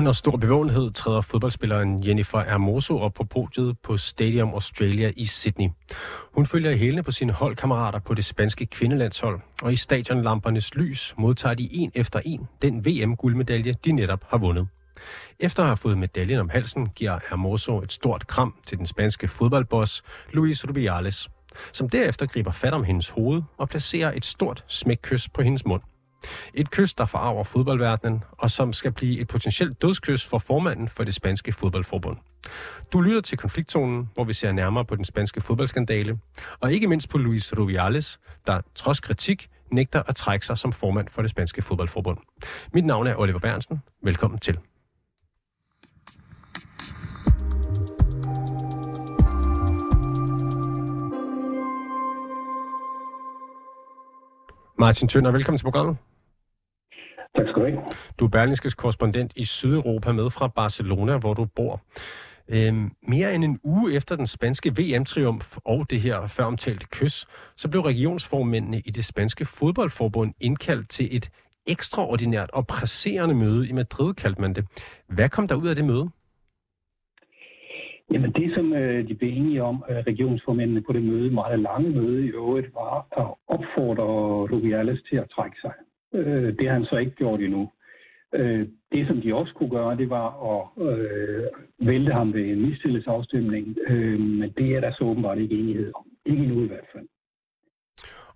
Under stor bevågenhed træder fodboldspilleren Jennifer Hermoso op på podiet på Stadium Australia i Sydney. Hun følger hælene på sine holdkammerater på det spanske kvindelandshold, og i stadionlampernes lys modtager de en efter en den VM-guldmedalje, de netop har vundet. Efter at have fået medaljen om halsen, giver Hermoso et stort kram til den spanske fodboldboss Luis Rubiales, som derefter griber fat om hendes hoved og placerer et stort smækkys på hendes mund. Et kys, der forarver fodboldverdenen, og som skal blive et potentielt dødskys for formanden for det spanske fodboldforbund. Du lytter til konfliktzonen, hvor vi ser nærmere på den spanske fodboldskandale, og ikke mindst på Luis Rubiales, der trods kritik nægter at trække sig som formand for det spanske fodboldforbund. Mit navn er Oliver Bernsen. Velkommen til. Martin Tønder, velkommen til programmet. Tak skal du have. Du er Berlingskes korrespondent i Sydeuropa med fra Barcelona, hvor du bor. Øhm, mere end en uge efter den spanske VM-triumf og det her føromtalte kys, så blev regionsformændene i det spanske fodboldforbund indkaldt til et ekstraordinært og presserende møde i Madrid, kaldte man det. Hvad kom der ud af det møde? Jamen det, som øh, de blev enige om, øh, regionsformændene på det møde, meget lange møde i øvrigt, var at opfordre Rubiales til at trække sig. Øh, det har han så ikke gjort endnu. Øh, det, som de også kunne gøre, det var at øh, vælte ham ved en mistillidsafstemning, øh, men det er der så åbenbart ikke enighed om. Ikke endnu i hvert fald.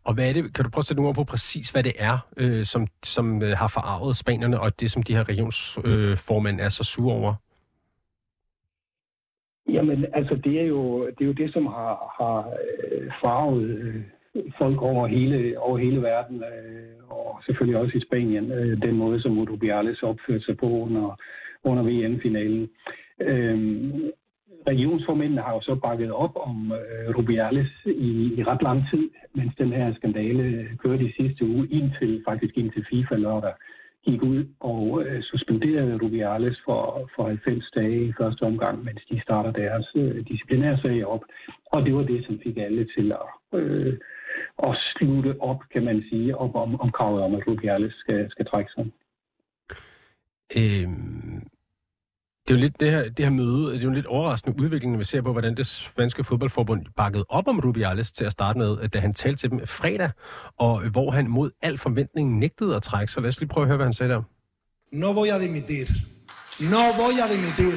Og hvad er det, kan du prøve at sætte nogle ord på præcis, hvad det er, øh, som, som øh, har forarvet spanierne, og det, som de her regionsformænd øh, er så sure over? Jamen, altså, det er jo det, er jo det som har, har øh, farvet øh, folk over hele, over hele verden, øh, og selvfølgelig også i Spanien, øh, den måde, som Rubiales opførte sig på under, under VM-finalen. Øh, regionsformændene har jo så bakket op om øh, Rubiales i, i ret lang tid, mens den her skandale kørte i sidste uge, indtil faktisk indtil FIFA lørdag gik ud og øh, suspenderede Rubiales for, for 90 dage i første omgang, mens de starter deres øh, disciplinære sag op. Og det var det, som fik alle til at, øh, at slutte op, kan man sige, op om, om kravet om, at Rubiales skal, skal trække sig. Øhm, det er jo lidt det her, det her møde, det er jo en lidt overraskende udvikling, når vi ser på, hvordan det svenske fodboldforbund bakkede op om Rubiales til at starte med, da han talte til dem fredag, og hvor han mod al forventning nægtede at trække. Så lad os lige prøve at høre, hvad han sagde der. No voy a dimitir. No voy a dimitir.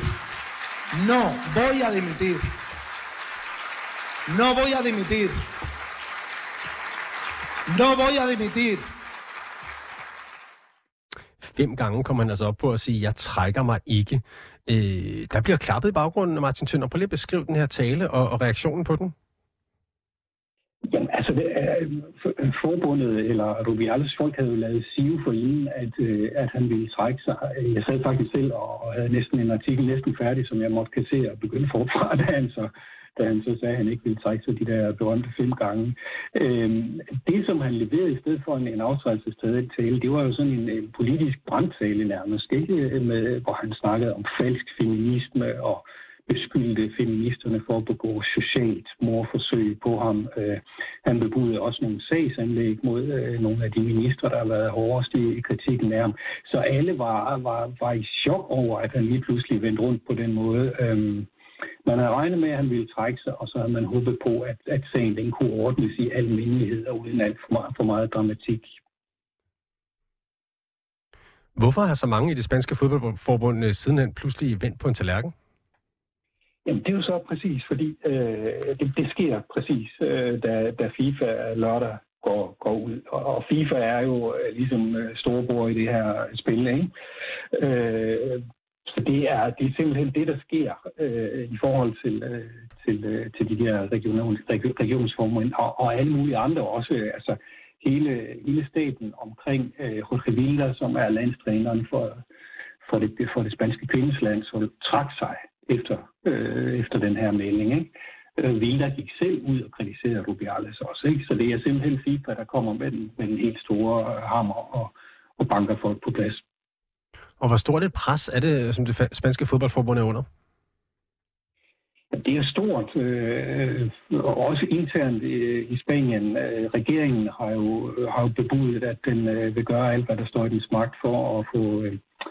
No voy a dimitir. No voy a dimitir. No voy a dimitir. Fem gange kom han altså op på at sige, jeg trækker mig ikke. Øh, der bliver klappet i baggrunden, Martin Tønder. Prøv lige at beskrive den her tale og, og reaktionen på den. Jamen, altså, det er, øh, øh, forbundet, eller Rubiales folk havde jo lavet sive for inden, at, øh, at han ville trække sig. Øh, jeg sad faktisk selv og havde næsten en artikel næsten færdig, som jeg måtte kassere og begynde forfra, da han så da han så sagde, at han ikke ville trække sig de der berømte fem gange. Øhm, det, som han leverede i stedet for en, en aftrædelsestale, det var jo sådan en, en politisk brandtale nærmest, ikke? Med, hvor han snakkede om falsk feminisme og beskyldte feministerne for at begå socialt morforsøg på ham. Øh, han bebudede også nogle sagsanlæg mod øh, nogle af de ministre, der har været hårdest i, kritikken af ham. Så alle var, var, var i chok over, at han lige pludselig vendte rundt på den måde. Øh, man havde regnet med, at han ville trække sig, og så havde man håbet på, at, at sagen den kunne ordnes i almindelighed og uden alt for meget, for meget dramatik. Hvorfor har så mange i det spanske fodboldforbund øh, sidenhen pludselig vendt på en tallerken? Jamen, det er jo så præcis, fordi øh, det, det sker præcis, øh, da, da FIFA lørdag går, går ud. Og, og FIFA er jo øh, ligesom øh, storebror i det her spil, ikke? Øh, så det er, det er simpelthen det, der sker øh, i forhold til, øh, til, øh, til de der region, regionsformænd og, og alle mulige andre også. Øh, altså hele, hele staten omkring øh, Jorge Vilda, som er landstræneren for, for, det, for det spanske kvindesland, så trak sig efter, øh, efter den her melding. Ikke? Øh, Vilda gik selv ud og kritiserede Rubiales også. Ikke? Så det er simpelthen FIFA, der kommer med den, med den helt store øh, hammer og, og banker folk på plads. Og hvor stort et pres er det, som det spanske fodboldforbund er under? Det er stort, øh, også internt i, i Spanien. Øh, regeringen har jo, har jo bebudet, at den øh, vil gøre alt, hvad der står i dens magt for at få, øh, få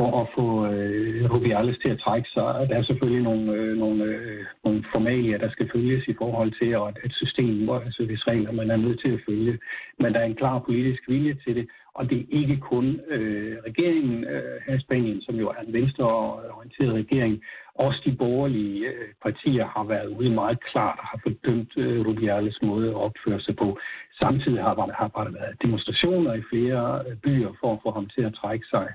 for at få øh, Rubiales til at trække sig. Der er selvfølgelig nogle, øh, nogle, øh, nogle formalier, der skal følges i forhold til, at et system, hvor, altså hvis regler man er nødt til at følge. Men der er en klar politisk vilje til det, og det er ikke kun øh, regeringen øh, her i Spanien, som jo er en venstreorienteret regering. Også de borgerlige øh, partier har været ude meget klart og har fordømt øh, Rubiales måde at opføre sig på. Samtidig har, har, har der været demonstrationer i flere øh, byer for at få ham til at trække sig.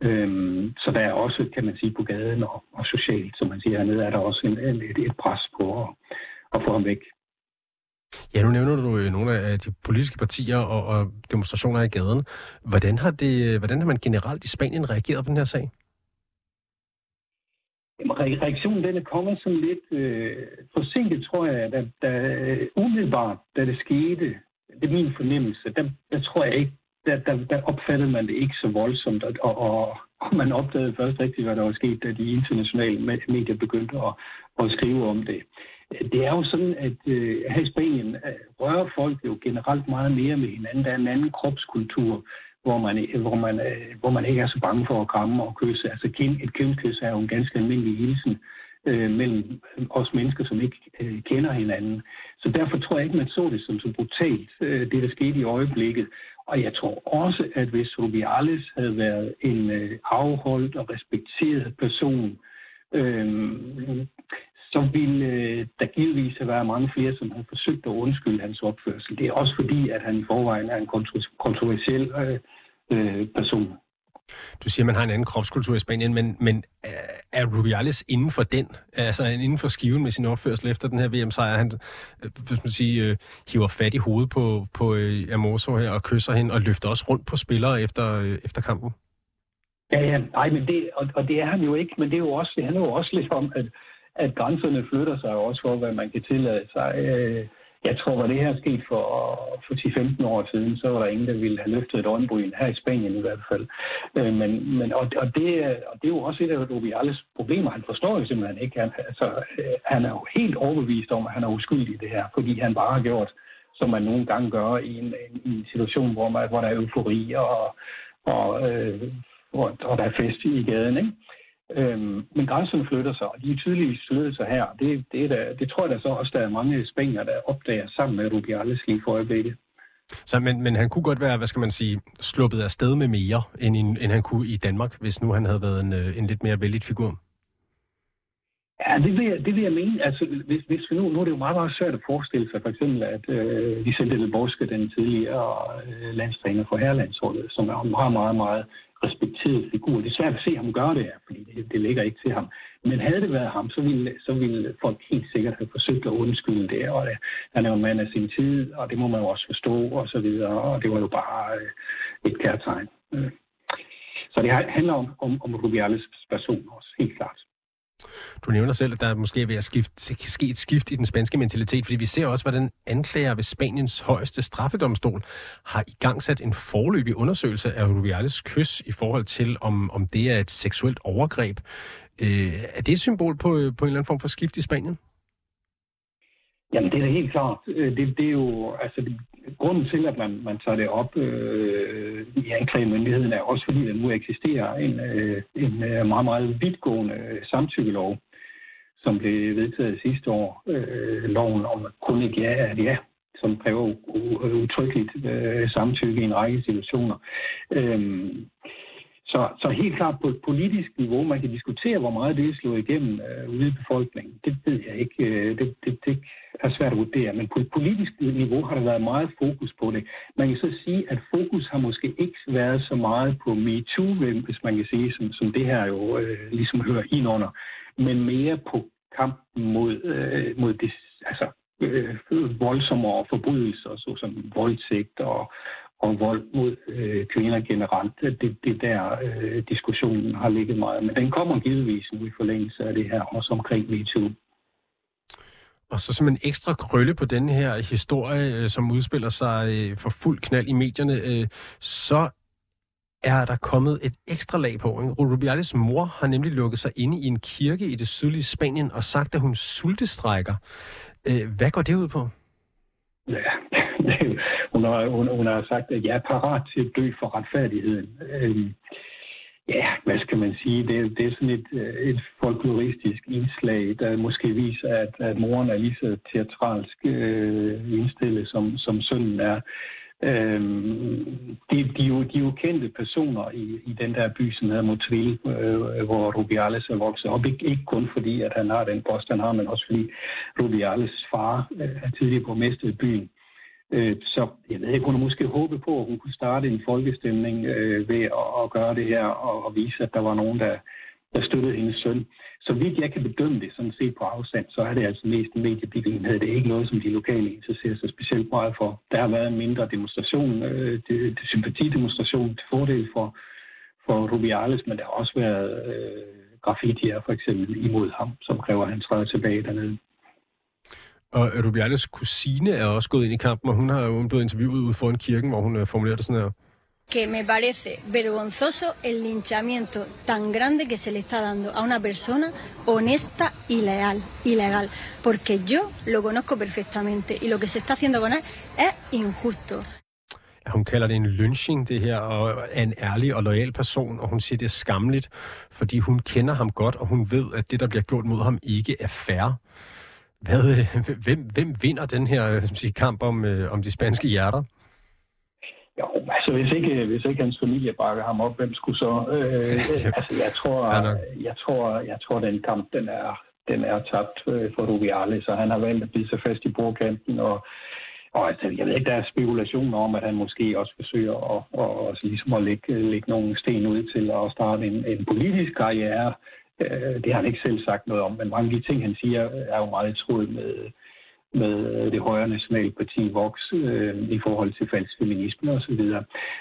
Øhm, så der er også, kan man sige, på gaden og, og socialt, som man siger hernede, er der også en, et, et pres på at, at få ham væk. Ja, nu nævner du øh, nogle af de politiske partier og, og demonstrationer i gaden. Hvordan har, det, hvordan har man generelt i Spanien reageret på den her sag? Jamen, reaktionen den er kommet sådan lidt øh, forsinket, tror jeg, da, da umiddelbart, da det skete. Det er min fornemmelse. Der, der tror jeg ikke, der, der, der opfattede man det ikke så voldsomt, og, og, og man opdagede først rigtigt, hvad der var sket, da de internationale medier begyndte at, at skrive om det. Det er jo sådan, at øh, her i Spanien øh, rører folk jo generelt meget mere med hinanden. Der er en anden kropskultur, hvor man, øh, hvor man, øh, hvor man ikke er så bange for at kramme og kysse. Altså et kindkys er jo en ganske almindelig hilsen øh, mellem os mennesker, som ikke øh, kender hinanden. Så derfor tror jeg ikke, man så det som så brutalt, øh, det der skete i øjeblikket. Og jeg tror også, at hvis Rubiales havde været en øh, afholdt og respekteret person, øh, så ville øh, der givetvis have været mange flere, som havde forsøgt at undskylde hans opførsel. Det er også fordi, at han i forvejen er en kontroversiel øh, øh, person. Du siger, man har en anden kropskultur i Spanien, men, men øh, er Rubiales inden for den, altså inden for skiven med sin opførsel efter den her VM-sejr, han øh, hvis man siger, øh, hiver fat i hovedet på, på øh, Amoso her og kysser hende og løfter også rundt på spillere efter, efter kampen? Ja, ja, nej, men det, og, og det er han jo ikke, men det er jo også, det handler jo også lidt om, at, at grænserne flytter sig også for, hvad man kan tillade sig. Øh, jeg tror, at det her skete for, for 10-15 år siden, så var der ingen, der ville have løftet et øjenbryn, her i Spanien i hvert fald. Øh, men, men, og, og, det, og det er jo også et af Rubiales problemer. Han forstår jo simpelthen ikke. Han, altså, øh, han er jo helt overbevist om, at han er uskyldig i det her, fordi han bare har gjort, som man nogle gange gør i en, en, en situation, hvor, man, hvor der er eufori og, og, øh, og, og der er fest i gaden. Ikke? Øhm, men grænserne flytter sig, og de er tydeligt flyttet sig her. Det, det, er der, det tror jeg da så også, der er mange spænger, der opdager sammen med Rubiales lige for øjeblikket. Så, men, men han kunne godt være, hvad skal man sige, sluppet af sted med mere, end, end han kunne i Danmark, hvis nu han havde været en, øh, en lidt mere vældig figur? Det vil, jeg, det vil jeg mene. Altså, hvis, hvis vi nu, nu er det jo meget, meget svært at forestille sig, for eksempel, at øh, Vicente Del Bosque, den tidligere øh, landstræner for herrelandsholdet, som er en meget, meget, meget respekteret figur. Det er svært at se ham gøre det her, fordi det, det ligger ikke til ham. Men havde det været ham, så ville, så ville folk helt sikkert have forsøgt at undskylde det, og det, han er jo en mand af sin tid, og det må man jo også forstå, og så videre, og det var jo bare øh, et kærtegn. Øh. Så det handler om, om, om Rubiales person også, helt klart. Du nævner selv, at der måske er ved at skifte, ske et skift i den spanske mentalitet, fordi vi ser også, hvordan anklager ved Spaniens højeste straffedomstol har i gang sat en forløbig undersøgelse af Rubiales kys i forhold til, om, om det er et seksuelt overgreb. Øh, er det et symbol på, øh, på en eller anden form for skift i Spanien? Jamen, det er da helt klart. Øh, det, det er jo, altså, det, grunden til, at man, man tager det op øh, i anklagemyndigheden, er også fordi, der nu eksisterer en, øh, en øh, meget, meget vidtgående øh, samtykkelov, som blev vedtaget sidste år. Øh, loven om kun ikke ja er ja, som kræver utryggeligt øh, samtykke i en række situationer. Øh, så, så helt klart på et politisk niveau, man kan diskutere, hvor meget det er slået igennem øh, ude i befolkningen. Det ved jeg ikke. Øh, det, det, det er svært at vurdere. Men på et politisk niveau har der været meget fokus på det. Man kan så sige, at fokus har måske ikke været så meget på MeToo, hvis man kan sige, som, som det her jo øh, ligesom hører ind under, men mere på kampen mod, øh, mod det, altså, øh, voldsommere forbrydelser, såsom voldtægt og, og vold mod øh, kvinder generelt. Det, det der øh, diskussionen har ligget meget. Men den kommer givetvis nu i forlængelse af det her, også omkring MeToo. Og så som en ekstra krølle på den her historie, øh, som udspiller sig øh, for fuld knald i medierne, øh, så er der kommet et ekstra lag på. Rubiales mor har nemlig lukket sig inde i en kirke i det sydlige Spanien og sagt, at hun sultestrækker. Hvad går det ud på? Ja, hun, har, hun, hun har sagt, at jeg er parat til at dø for retfærdigheden. Øhm, ja, hvad skal man sige, det, det er sådan et, øh, et folkloristisk indslag, der måske viser, at, at moren er lige så teatralsk øh, indstillet, som, som sønnen er. Øhm, de, de, er jo, de er jo kendte personer i, i den der by, som hedder Motril, øh, hvor Rubiales er vokset op. Ik- ikke kun fordi, at han har den post, han har, men også fordi Rubiales far øh, er tidligere borgmester i byen. Øh, så jeg ved ikke, hun måske håbe på, at hun kunne starte en folkestemning øh, ved at, at gøre det her og, og vise, at der var nogen, der, der støttede hendes søn. Så vidt jeg kan bedømme det sådan set på afstand, så er det altså mest en mediebegivenhed. Det er ikke noget, som de lokale interesserer sig specielt meget for. Der har været en mindre demonstration, øh, det, de sympatidemonstration til fordel for, for Rubiales, men der har også været øh, graffitier for eksempel imod ham, som kræver, at han træder tilbage dernede. Og Rubiales kusine er også gået ind i kampen, og hun har jo blevet interviewet ude foran kirken, hvor hun øh, formulerer det sådan her. que me parece vergonzoso el linchamiento tan grande que se le está dando a una persona honesta y leal, y legal, porque yo lo conozco perfectamente y lo que se está haciendo con él es injusto. Hun kalder det en lynching, det her, og er en ærlig og lojal person, og hun siger, det er skamligt, fordi hun kender ham godt, og hun ved, at det, der bliver gjort mod ham, ikke er fair. Hvad, hvem, hvem vinder den her sige, kamp om, øh, om de spanske hjerter? Jo, altså hvis ikke, hvis ikke hans familie bakker ham op, hvem skulle så? Øh, altså jeg tror, jeg tror, jeg tror, den kamp, den er, den er tabt øh, for Rubiales, så han har valgt at blive så fast i bordkanten, og, og altså, jeg ved ikke, der er spekulationer om, at han måske også forsøger at, at, at, ligesom at lægge, lægge nogle sten ud til at starte en, en politisk karriere. Øh, det har han ikke selv sagt noget om, men mange af de ting, han siger, er jo meget i tråd med, med det højre nationale parti Vox øh, i forhold til falsk feminisme osv.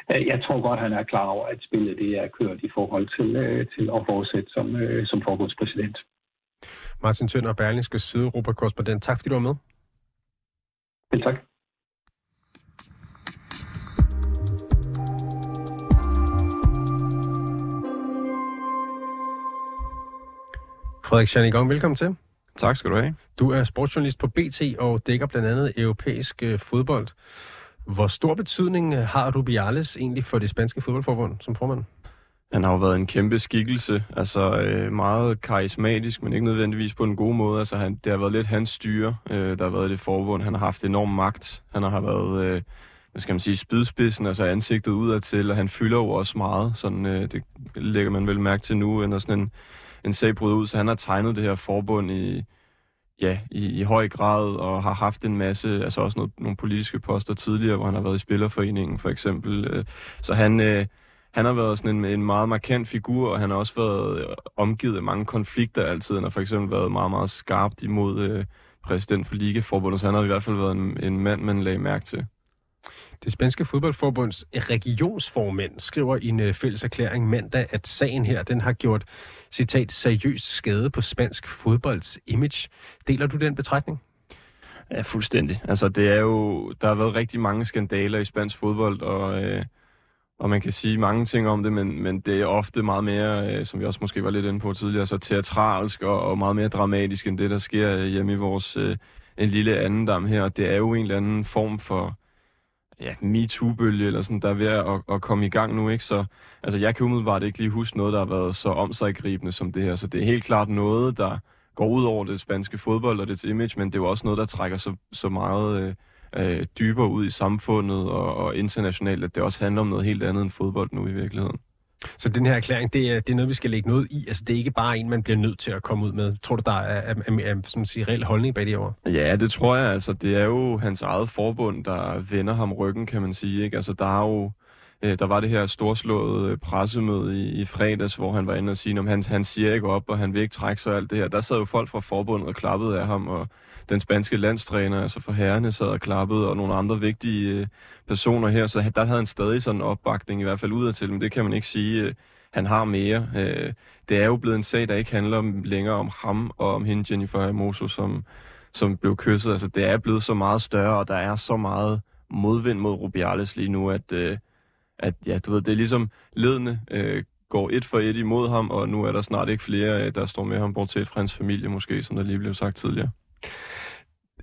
Jeg tror godt, han er klar over, at spillet det er kørt i forhold til, øh, til at fortsætte som, øh, som forbundspræsident. Martin Tønder, Berlingske Sydeuropa-korrespondent. Tak fordi du var med. Vel tak. Frederik Schanigong, velkommen til. Tak skal du have. Du er sportsjournalist på BT og dækker blandt andet europæisk øh, fodbold. Hvor stor betydning øh, har Rubiales egentlig for det spanske fodboldforbund som formand? Han har jo været en kæmpe skikkelse, altså øh, meget karismatisk, men ikke nødvendigvis på en god måde. Altså, han, det har været lidt hans styre, øh, der har været i det forbund. Han har haft enorm magt. Han har været, øh, hvad skal man sige, spydspidsen, altså ansigtet udadtil, og han fylder jo også meget. Sådan, øh, det lægger man vel mærke til nu, når sådan en, en sag brød ud. Så han har tegnet det her forbund i, ja, i, i høj grad, og har haft en masse, altså også noget, nogle politiske poster tidligere, hvor han har været i Spillerforeningen for eksempel. Øh, så han... Øh, han har været sådan en, en meget markant figur, og han har også været øh, omgivet af mange konflikter altid. Han har for eksempel været meget, meget skarpt imod øh, præsident for Ligeforbundet, så han har i hvert fald været en, en mand, man lagde mærke til. Det spanske fodboldforbunds regionsformænd skriver i en øh, fælles erklæring mandag, at sagen her den har gjort, citat, seriøs skade på spansk fodbolds image. Deler du den betragtning? Ja, fuldstændig. Altså, det er jo, der har været rigtig mange skandaler i spansk fodbold, og, øh, og man kan sige mange ting om det, men, men det er ofte meget mere, øh, som vi også måske var lidt inde på tidligere, så teatralsk og, og meget mere dramatisk end det, der sker øh, hjemme i vores øh, en lille anden dam her. Det er jo en eller anden form for ja, MeToo-bølge, eller sådan, der er ved at, at, komme i gang nu, ikke? Så altså, jeg kan umiddelbart ikke lige huske noget, der har været så omsaggribende som det her. Så det er helt klart noget, der går ud over det spanske fodbold og dets image, men det er jo også noget, der trækker så, så meget øh, øh, dybere ud i samfundet og, og internationalt, at det også handler om noget helt andet end fodbold nu i virkeligheden. Så den her erklæring, det er, det er noget, vi skal lægge noget i? Altså, det er ikke bare en, man bliver nødt til at komme ud med? Tror du, der er, er, er, er som siger, reel holdning bag det over? Ja, det tror jeg. Altså, det er jo hans eget forbund, der vender ham ryggen, kan man sige. Ikke? Altså, der er jo øh, der var det her storslåede øh, pressemøde i, i fredags, hvor han var inde og sige, at han, han siger ikke op, og han vil ikke trække sig alt det her. Der sad jo folk fra forbundet og klappede af ham, og den spanske landstræner, altså for herrene, sad og klappede, og nogle andre vigtige øh, personer her, så der havde han stadig sådan en opbakning, i hvert fald udadtil, men det kan man ikke sige, øh, han har mere. Øh, det er jo blevet en sag, der ikke handler om, længere om ham og om hende, Jennifer Hermoso, som, som blev kysset. Altså, det er blevet så meget større, og der er så meget modvind mod Rubiales lige nu, at, øh, at ja, du ved, det er ligesom ledende øh, går et for et imod ham, og nu er der snart ikke flere, øh, der står med ham, bortset fra hans familie måske, som der lige blev sagt tidligere.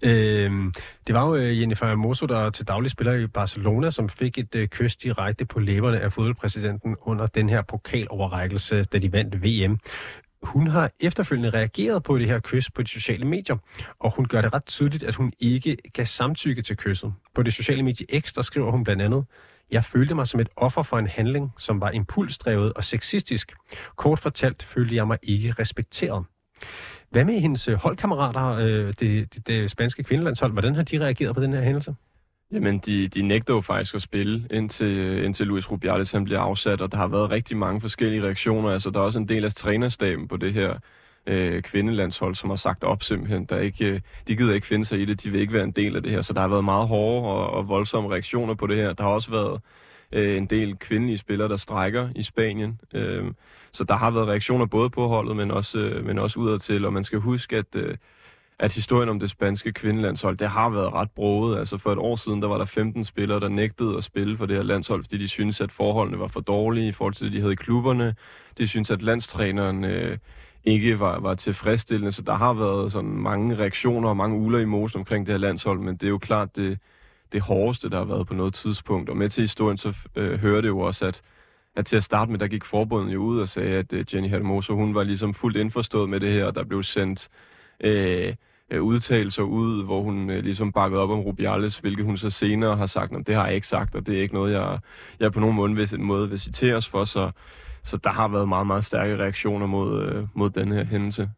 Øh, det var jo øh, Jennifer Hermoso, der til daglig spiller i Barcelona, som fik et øh, kys direkte på læberne af fodboldpræsidenten under den her pokaloverrækkelse, da de vandt VM. Hun har efterfølgende reageret på det her kys på de sociale medier, og hun gør det ret tydeligt, at hun ikke gav samtykke til kysset. På det sociale medie X, der skriver hun blandt andet, jeg følte mig som et offer for en handling, som var impulsdrevet og sexistisk. Kort fortalt følte jeg mig ikke respekteret. Hvad med hendes øh, holdkammerater, øh, det, det, det spanske kvindelandshold? Hvordan har de reageret på den her hændelse? Jamen, de, de nægter jo faktisk at spille, indtil, indtil Luis Rubiales han bliver afsat, og der har været rigtig mange forskellige reaktioner. Altså, der er også en del af trænerstaben på det her øh, kvindelandshold, som har sagt op simpelthen. Der ikke, øh, de gider ikke finde sig i det, de vil ikke være en del af det her. Så der har været meget hårde og, og voldsomme reaktioner på det her. Der har også været øh, en del kvindelige spillere, der strækker i Spanien. Øh, så der har været reaktioner både på holdet, men også, øh, men også udadtil. Og man skal huske, at, øh, at historien om det spanske kvindelandshold, det har været ret broet. Altså for et år siden, der var der 15 spillere, der nægtede at spille for det her landshold, fordi de syntes, at forholdene var for dårlige i forhold til det, de havde i klubberne. De syntes, at landstræneren... Øh, ikke var, var tilfredsstillende, så der har været sådan mange reaktioner og mange uler i mosen omkring det her landshold, men det er jo klart det, det hårdeste, der har været på noget tidspunkt. Og med til historien, så øh, hører det jo også, at, at til at starte med, der gik forbundet jo ud og sagde, at øh, Jenny Hermoso, hun var ligesom fuldt indforstået med det her, og der blev sendt øh, øh udtalelser ud, hvor hun øh, ligesom bakkede op om Rubiales, hvilket hun så senere har sagt, at det har jeg ikke sagt, og det er ikke noget, jeg, jeg på nogen måde vil, måde vil citeres for, så så der har været meget, meget stærke reaktioner mod, øh, mod den her hændelse.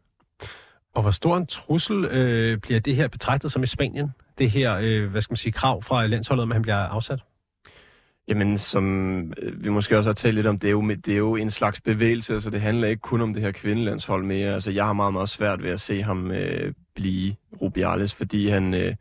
Og hvor stor en trussel øh, bliver det her betragtet som i Spanien? Det her, øh, hvad skal man sige, krav fra landsholdet, om han bliver afsat? Jamen, som øh, vi måske også har talt lidt om, det er, jo, det er jo en slags bevægelse, altså det handler ikke kun om det her kvindelandshold mere. Altså, jeg har meget, meget svært ved at se ham øh, blive Rubiales, fordi han... Øh,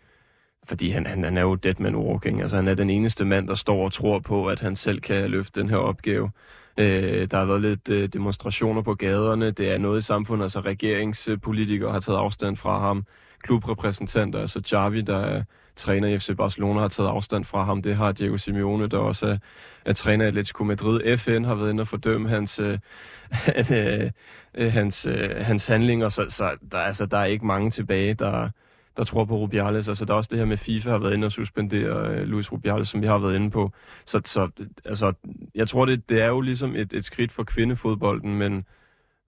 fordi han, han, han er jo dead man walking. Altså, han er den eneste mand, der står og tror på, at han selv kan løfte den her opgave. Øh, der har været lidt øh, demonstrationer på gaderne. Det er noget i samfundet, altså regeringspolitikere har taget afstand fra ham. Klubrepræsentanter, altså Javi, der er træner i FC Barcelona, har taget afstand fra ham. Det har Diego Simeone, der også er, er træner i Atletico Madrid. FN har været inde og fordømme hans, øh, øh, øh, hans, øh, hans handlinger, så, så der, altså, der er ikke mange tilbage, der, der tror på Rubiales. Altså, der er også det her med, FIFA har været inde og suspendere øh, Luis Rubiales, som vi har været inde på. Så, så altså, jeg tror, det, det er jo ligesom et, et skridt for kvindefodbolden, men,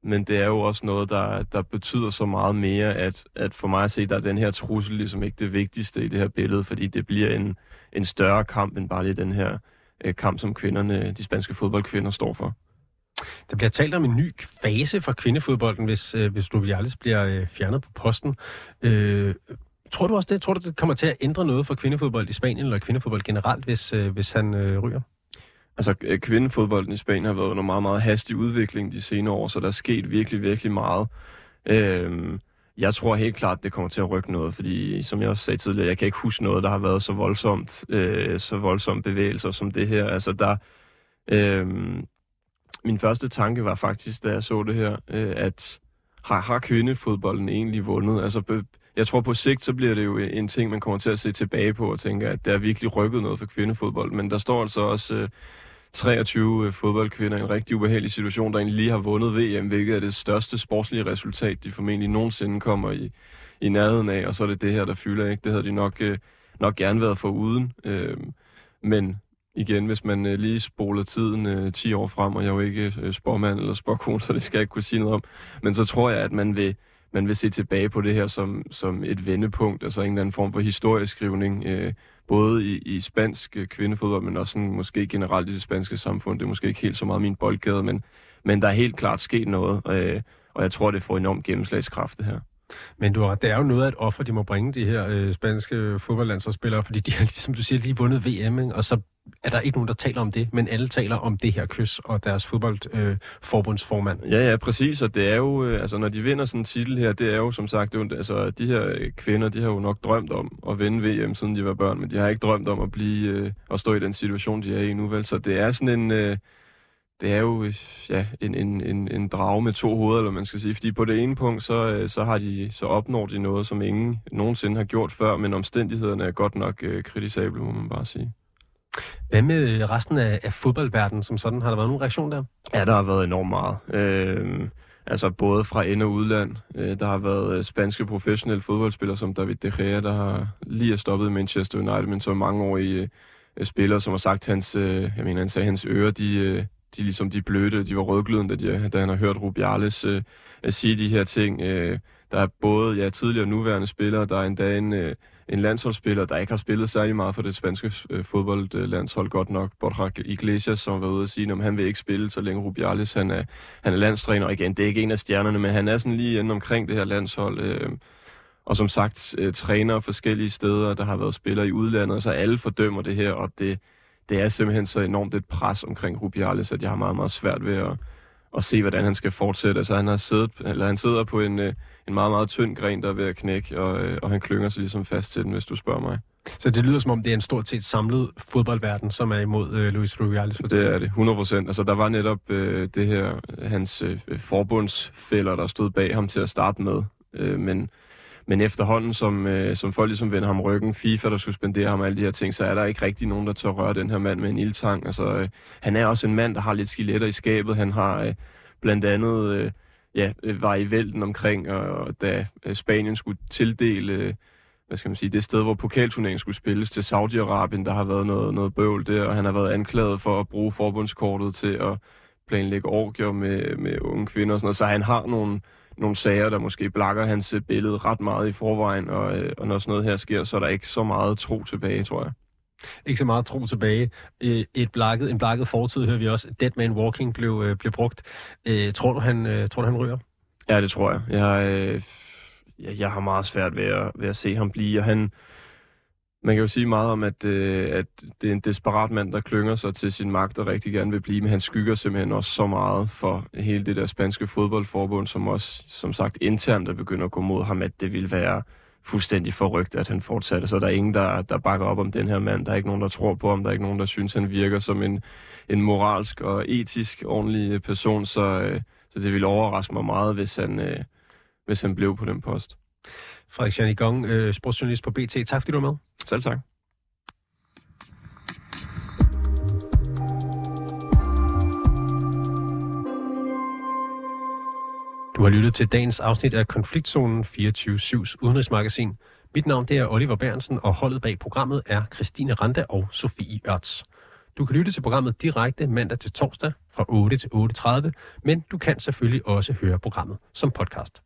men det er jo også noget, der, der betyder så meget mere, at, at for mig at se, der er den her trussel ligesom ikke det vigtigste i det her billede, fordi det bliver en, en større kamp end bare lige den her øh, kamp, som kvinderne, de spanske fodboldkvinder står for. Der bliver talt om en ny fase for kvindefodbolden, hvis, øh, hvis Rubiales bliver øh, fjernet på posten. Øh, tror du også det? Tror du, det kommer til at ændre noget for kvindefodbold i Spanien, eller kvindefodbold generelt, hvis, øh, hvis han øh, ryger? Altså, øh, kvindefodbolden i Spanien har været under meget, meget hastig udvikling de senere år, så der er sket virkelig, virkelig meget. Øh, jeg tror helt klart, det kommer til at rykke noget, fordi som jeg også sagde tidligere, jeg kan ikke huske noget, der har været så voldsomt, øh, så voldsomme bevægelser som det her. Altså, der, øh, min første tanke var faktisk, da jeg så det her, øh, at har, har kvindefodbolden egentlig vundet? Altså, jeg tror på sigt, så bliver det jo en ting, man kommer til at se tilbage på og tænke, at der er virkelig rykket noget for kvindefodbold. Men der står altså også øh, 23 øh, fodboldkvinder i en rigtig ubehagelig situation, der egentlig lige har vundet VM, hvilket er det største sportslige resultat, de formentlig nogensinde kommer i, i nærheden af. Og så er det det her, der fylder, ikke? Det havde de nok, øh, nok gerne været for uden. Øh, men igen, hvis man øh, lige spoler tiden øh, 10 år frem, og jeg er jo ikke øh, spormand eller sporkone, så det skal jeg ikke kunne sige noget om, men så tror jeg, at man vil, man vil se tilbage på det her som, som et vendepunkt, altså en eller anden form for historieskrivning, øh, både i, i spansk øh, kvindefodbold, men også sådan, måske generelt i det spanske samfund. Det er måske ikke helt så meget min boldgade, men, men der er helt klart sket noget, øh, og jeg tror, det får enorm gennemslagskraft det her. Men du har, det er jo noget af et offer, de må bringe, de her øh, spanske fodboldlandsholdsspillere, fordi de har, som du siger, lige vundet VM, ikke? og så er der ikke nogen, der taler om det, men alle taler om det her kys og deres fodboldforbundsformand. Øh, ja, ja, præcis, og det er jo, øh, altså når de vinder sådan en titel her, det er jo som sagt, det er, altså de her øh, kvinder, de har jo nok drømt om at vinde VM, siden de var børn, men de har ikke drømt om at blive, øh, at stå i den situation, de er i nu, vel, så det er sådan en, øh, det er jo øh, ja, en, en, en, en drage med to hoveder, eller man skal sige. Fordi på det ene punkt, så, øh, så, har de, så opnår de noget, som ingen nogensinde har gjort før, men omstændighederne er godt nok øh, kritisable, må man bare sige. Hvad med resten af, af fodboldverdenen som sådan? Har der været nogen reaktion der? Ja, der har været enormt meget. Øh, Altså både fra ind- og udland. Øh, der har været øh, spanske professionelle fodboldspillere, som David De Gea, der har lige er stoppet i Manchester United, men så mange år i øh, spillere, som har sagt, hans, øh, jeg mener, han sagde, hans ører, de, øh, de ligesom de blødte, de var rødglødende, da, de, da han har hørt Rubiales øh, sige de her ting. Øh, der er både ja, tidligere og nuværende spillere, der er endda en, øh, en landsholdsspiller, der ikke har spillet særlig meget for det spanske øh, fodboldlandshold godt nok. Borja Iglesias, som var ude at sige, at han vil ikke spille, så længe Rubiales han er, han er landstræner. Og igen, det er ikke en af stjernerne, men han er sådan lige inde omkring det her landshold. Øh, og som sagt, øh, træner forskellige steder, der har været spillere i udlandet, så alle fordømmer det her, og det, det er simpelthen så enormt et pres omkring Rubiales, at jeg har meget, meget svært ved at, at se, hvordan han skal fortsætte. Altså, han, har siddet, eller han sidder på en, øh, en meget, meget tynd gren, der er ved at knække, og, øh, og han klynger sig ligesom fast til den, hvis du spørger mig. Så det lyder som om, det er en stort set samlet fodboldverden, som er imod øh, Luis Rubiales? Det er det, 100 procent. Altså, der var netop øh, det her, hans øh, forbundsfælder, der stod bag ham til at starte med. Øh, men men efterhånden, som, øh, som folk ligesom vender ham ryggen, FIFA, der suspenderer ham alle de her ting, så er der ikke rigtig nogen, der tør røre den her mand med en ildtang. Altså, øh, han er også en mand, der har lidt skeletter i skabet. Han har øh, blandt andet øh, ja, øh, var i vælten omkring, og da øh, Spanien skulle tildele... Hvad skal man sige, det sted, hvor pokalturneringen skulle spilles til Saudi-Arabien, der har været noget, noget bøvl der, og han har været anklaget for at bruge forbundskortet til at planlægge orgier med, med unge kvinder og sådan noget. Så han har nogle, nogle sager, der måske blakker hans øh, billede ret meget i forvejen, og, og når sådan noget her sker, så er der ikke så meget tro tilbage, tror jeg. Ikke så meget tro tilbage. Øh, et blakket, en blakket fortid hører vi også. Dead Man Walking blev, øh, blev brugt. Øh, tror du, han, tror du, han ryger? Ja, det tror jeg. Jeg, jeg, jeg har meget svært ved at, ved at se ham blive, og han, man kan jo sige meget om, at, øh, at det er en desperat mand, der klynger sig til sin magt og rigtig gerne vil blive, men han skygger simpelthen også så meget for hele det der spanske fodboldforbund, som også, som sagt, internt er begyndt at gå mod ham, at det vil være fuldstændig forrygt, at han fortsatte. Så der er ingen, der, der bakker op om den her mand. Der er ikke nogen, der tror på ham. Der er ikke nogen, der synes, han virker som en, en moralsk og etisk ordentlig person. Så, øh, så det ville overraske mig meget, hvis han, øh, hvis han blev på den post. Frederik Janigong, øh, sportsjournalist på BT. Tak fordi du var med. Selv tak. Du har lyttet til dagens afsnit af Konfliktzonen 24-7's udenrigsmagasin. Mit navn det er Oliver Bernsen, og holdet bag programmet er Christine Randa og Sofie Ørts. Du kan lytte til programmet direkte mandag til torsdag fra 8 til 8.30, men du kan selvfølgelig også høre programmet som podcast.